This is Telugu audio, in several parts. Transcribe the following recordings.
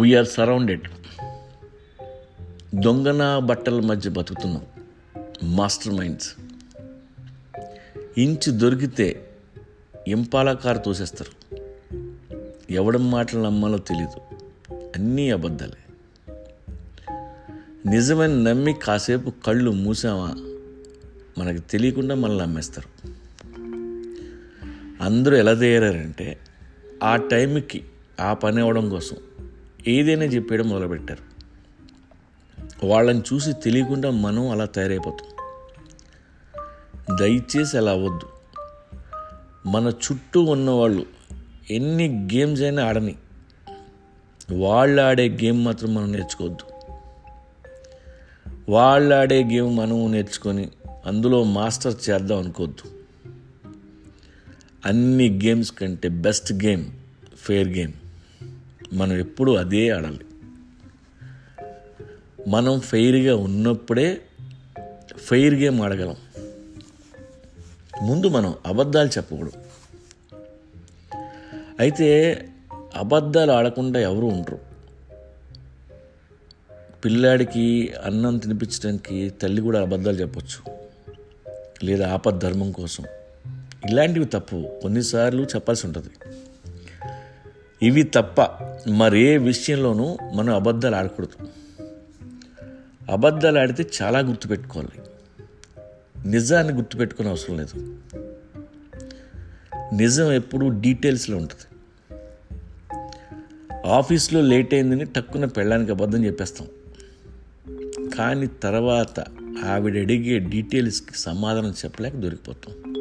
వీఆర్ సరౌండెడ్ దొంగన బట్టల మధ్య బతుకుతున్నాం. మాస్టర్ మైండ్స్ ఇంచు దొరికితే ఇంపాలకారు తోసేస్తారు. ఎవడం మాటలు నమ్మాలో తెలీదు. అన్నీ అబద్ధాలే. నిజమని నమ్మి కాసేపు కళ్ళు మూసామా? మనకి తెలియకుండా మనల్ని నమ్మేస్తారు. అందరూ ఎలా తయారంటే ఆ టైంకి ఆ పని అవ్వడం కోసం ఏదైనా చెప్పేయడం మొదలుపెట్టారు. వాళ్ళని చూసి తెలియకుండా మనం అలా తయారైపోతాం. దయచేసి అలా అవ్వద్దు. మన చుట్టూ ఉన్నవాళ్ళు ఎన్ని గేమ్స్ అయినా ఆడని వాళ్ళు ఆడే గేమ్ మాత్రం మనం నేర్చుకోవద్దు. వాళ్ళు ఆడే గేమ్ మనం నేర్చుకొని అందులో మాస్టర్ చేద్దాం అనుకోవద్దు. అన్ని గేమ్స్ కంటే బెస్ట్ గేమ్ ఫెయిర్ గేమ్. మనం ఎప్పుడూ అదే ఆడాలి. మనం ఫెయిర్గా ఉన్నప్పుడే ఫెయిర్ గేమ్ ఆడగలం. ముందు మనం అబద్ధాలు చెప్పకూడదు. అయితే అబద్ధాలు ఆడకుండా ఎవరు ఉండరు. పిల్లాడికి అన్నం తినిపించడానికి తల్లి కూడా అబద్ధాలు చెప్పచ్చు. లేదా ఆపద్ధర్మం కోసం. ఇలాంటివి తప్పు. కొన్నిసార్లు చెప్పాల్సి ఉంటుంది. ఇవి తప్ప మరే విషయంలోనూ మనం అబద్ధాలు ఆడకూడదు. అబద్ధాలు ఆడితే చాలా గుర్తుపెట్టుకోవాలి. నిజాన్ని గుర్తుపెట్టుకునే అవసరం లేదు. నిజం ఎప్పుడూ డీటెయిల్స్లో ఉంటుంది. ఆఫీస్లో లేట్ అయిందని టక్కున పెళ్ళానికి అబద్ధం చెప్పేస్తాం. కానీ తర్వాత ఆవిడ అడిగే డీటెయిల్స్కి సమాధానం చెప్పలేక దొరికిపోతాం.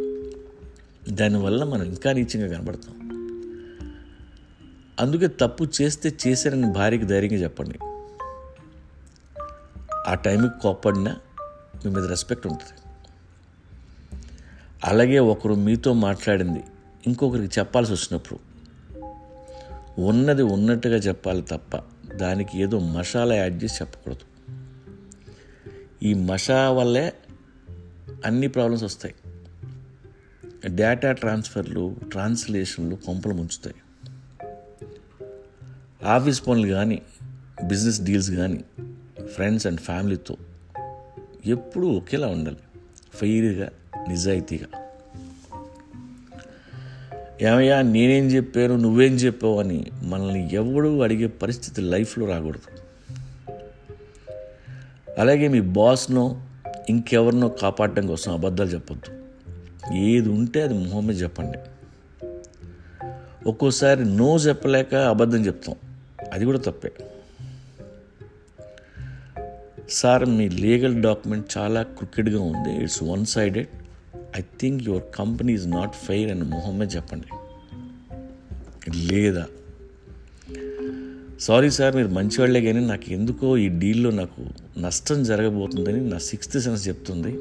దానివల్ల మనం ఇంకా నీచంగా కనబడతాం. అందుకే తప్పు చేస్తే చేశారని భార్యకి ధైర్యంగా చెప్పండి. ఆ టైంకి కోప్పడినా మీ మీద రెస్పెక్ట్ ఉంటుంది. అలాగే ఒకరు మీతో మాట్లాడింది ఇంకొకరికి చెప్పాల్సి వచ్చినప్పుడు ఉన్నది ఉన్నట్టుగా చెప్పాలి తప్ప దానికి ఏదో మసాలా యాడ్ చేసి చెప్పకూడదు. ఈ మషా వల్లే అన్ని ప్రాబ్లమ్స్ వస్తాయి. డేటా ట్రాన్స్ఫర్లు ట్రాన్స్లేషన్లు కొంపలు ముంచుతాయి. ఆఫీస్ పనులు కానీ బిజినెస్ డీల్స్ కానీ ఫ్రెండ్స్ అండ్ ఫ్యామిలీతో ఎప్పుడూ ఒకేలా ఉండాలి. ఫెయిర్గా నిజాయితీగా. ఏమయ్యా నేనేం చెప్పాను నువ్వేం చెప్పావు అని మనల్ని ఎవడు అడిగే పరిస్థితి లైఫ్లో రాకూడదు. అలాగే మీ బాస్నో ఇంకెవరినో కాపాడడం కోసం అబద్ధాలు చెప్పొద్దు. ఏది ఉంటే అది మొహం చెప్పండి. ఒక్కోసారి నో చెప్పలేక అబద్ధం చెప్తాం. అది కూడా తప్పే. సార్ మీ లీగల్ డాక్యుమెంట్ చాలా క్రికెట్గా ఉంది. It's one sided I think your company is not fair అని మొహమ్మే చెప్పండి. లేదా? సారీ సార్ మీరు మంచివాళ్ళే కానీ నాకు ఎందుకో ఈ డీల్లో నాకు నష్టం జరగబోతుందని నా సిక్స్త్ సెన్స్ చెప్తుంది.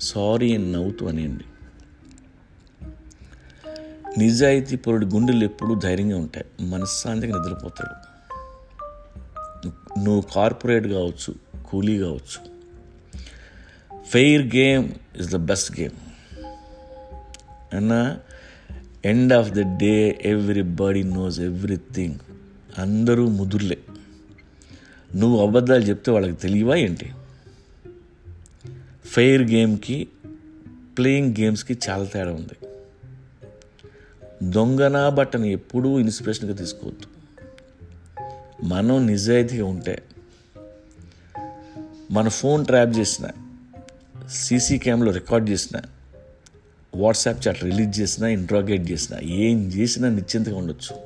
సారీ అని నవ్వుతూ అనేయండి. నిజాయితీ పరుడి గుండెలు ఎప్పుడూ ధైర్యంగా ఉంటాయి. మనశ్శాంతిగా నిద్రపోతాడు నువ్వు కార్పొరేట్ కావచ్చు కూలీ కావచ్చు. Fair game is the best game. అన్న end of the day everybody knows everything. అందరూ ముదుర్లే. నువ్వు అబద్ధాలు చెప్తే వాళ్ళకి తెలియవా ఏంటి? ఫెయిర్ గేమ్కి ప్లేయింగ్ గేమ్స్కి చాలా తేడా ఉంది. దొంగన బట్టను ఎప్పుడూ ఇన్స్పిరేషన్గా తీసుకోవద్దు. మనం నిజాయితీగా ఉంటే మన ఫోన్ ట్రాప్ చేసిన సీసీ క్యామ్లో రికార్డ్ చేసిన వాట్సాప్ చాట్ రిలీజ్ చేసినా ఇంట్రాగేట్ చేసినా ఏం చేసినా నిశ్చింతగా ఉండొచ్చు.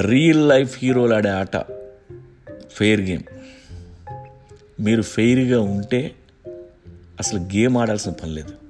రియల్ లైఫ్ హీరోలు ఆడే ఆట ఫెయిర్ గేమ్. మీరు ఫెయిర్గా ఉంటే అసలు గేమ్ ఆడాల్సిన పని లేదు.